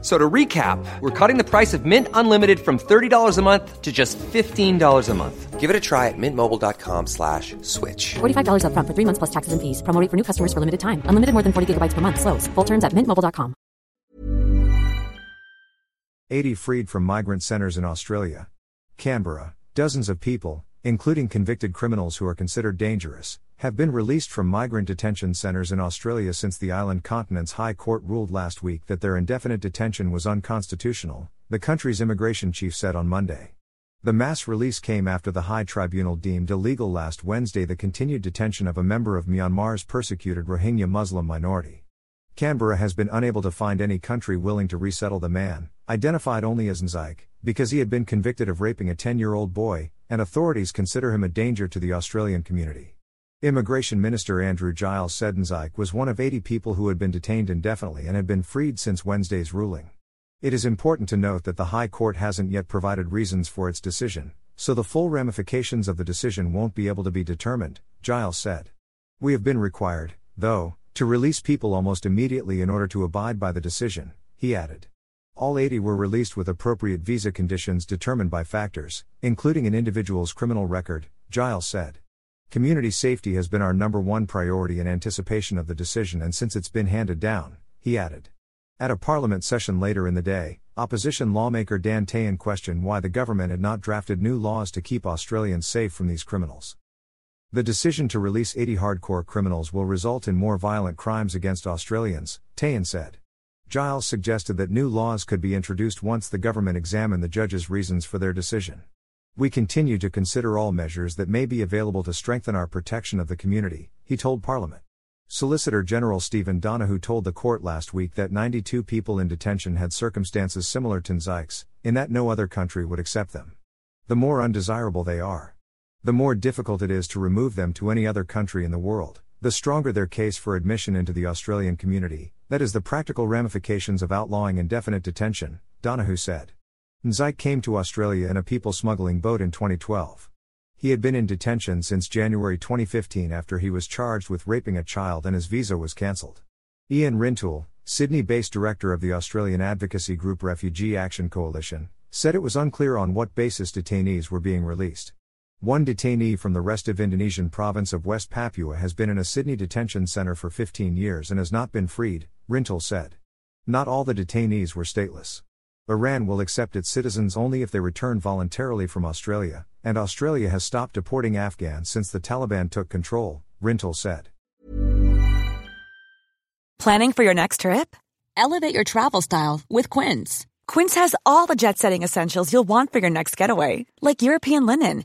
So to recap, we're cutting the price of Mint Unlimited from $30 a month to just $15 a month. Give it a try at mintmobile.com slash switch. $45 upfront for three months plus taxes and fees. Promo rate for new customers for limited time. Unlimited more than 40 gigabytes per month. Slows. Full terms at mintmobile.com. 80 freed from migrant centres in Australia. Canberra, dozens of people, including convicted criminals who are considered dangerous, have been released from migrant detention centres in Australia since the island continent's High Court ruled last week that their indefinite detention was unconstitutional, the country's immigration chief said on Monday. The mass release came after the High Tribunal deemed illegal last Wednesday the continued detention of a member of Myanmar's persecuted Rohingya Muslim minority. Canberra has been unable to find any country willing to resettle the man, identified only as Nzyke, because he had been convicted of raping a 10 year old boy, and authorities consider him a danger to the Australian community. Immigration Minister Andrew Giles said Nzyke was one of 80 people who had been detained indefinitely and had been freed since Wednesday's ruling. It is important to note that the High Court hasn't yet provided reasons for its decision, so the full ramifications of the decision won't be able to be determined, Giles said. We have been required, though, to release people almost immediately in order to abide by the decision, he added. All 80 were released with appropriate visa conditions determined by factors, including an individual's criminal record, Giles said. Community safety has been our number one priority in anticipation of the decision and since it's been handed down, he added. At a parliament session later in the day, opposition lawmaker Dan Tehan questioned why the government had not drafted new laws to keep Australians safe from these criminals. The decision to release 80 hardcore criminals will result in more violent crimes against Australians, Tehan said. Giles suggested that new laws could be introduced once the government examined the judge's reasons for their decision. We continue to consider all measures that may be available to strengthen our protection of the community, he told Parliament. Solicitor General Stephen Donaghue told the court last week that 92 people in detention had circumstances similar to Nzyke's, in that no other country would accept them. The more undesirable they are, the more difficult it is to remove them to any other country in the world, the stronger their case for admission into the Australian community, that is, the practical ramifications of outlawing indefinite detention, Donaghue said. Nzyke came to Australia in a people smuggling boat in 2012. He had been in detention since January 2015 after he was charged with raping a child and his visa was cancelled. Ian Rintoul, Sydney based director of the Australian advocacy group Refugee Action Coalition, said it was unclear on what basis detainees were being released. One detainee from the restive Indonesian province of West Papua has been in a Sydney detention centre for 15 years and has not been freed, Rintoul said. Not all the detainees were stateless. Iran will accept its citizens only if they return voluntarily from Australia, and Australia has stopped deporting Afghans since the Taliban took control, Rintoul said. Planning for your next trip? Elevate your travel style with Quince. Quince has all the jet setting essentials you'll want for your next getaway, like European linen,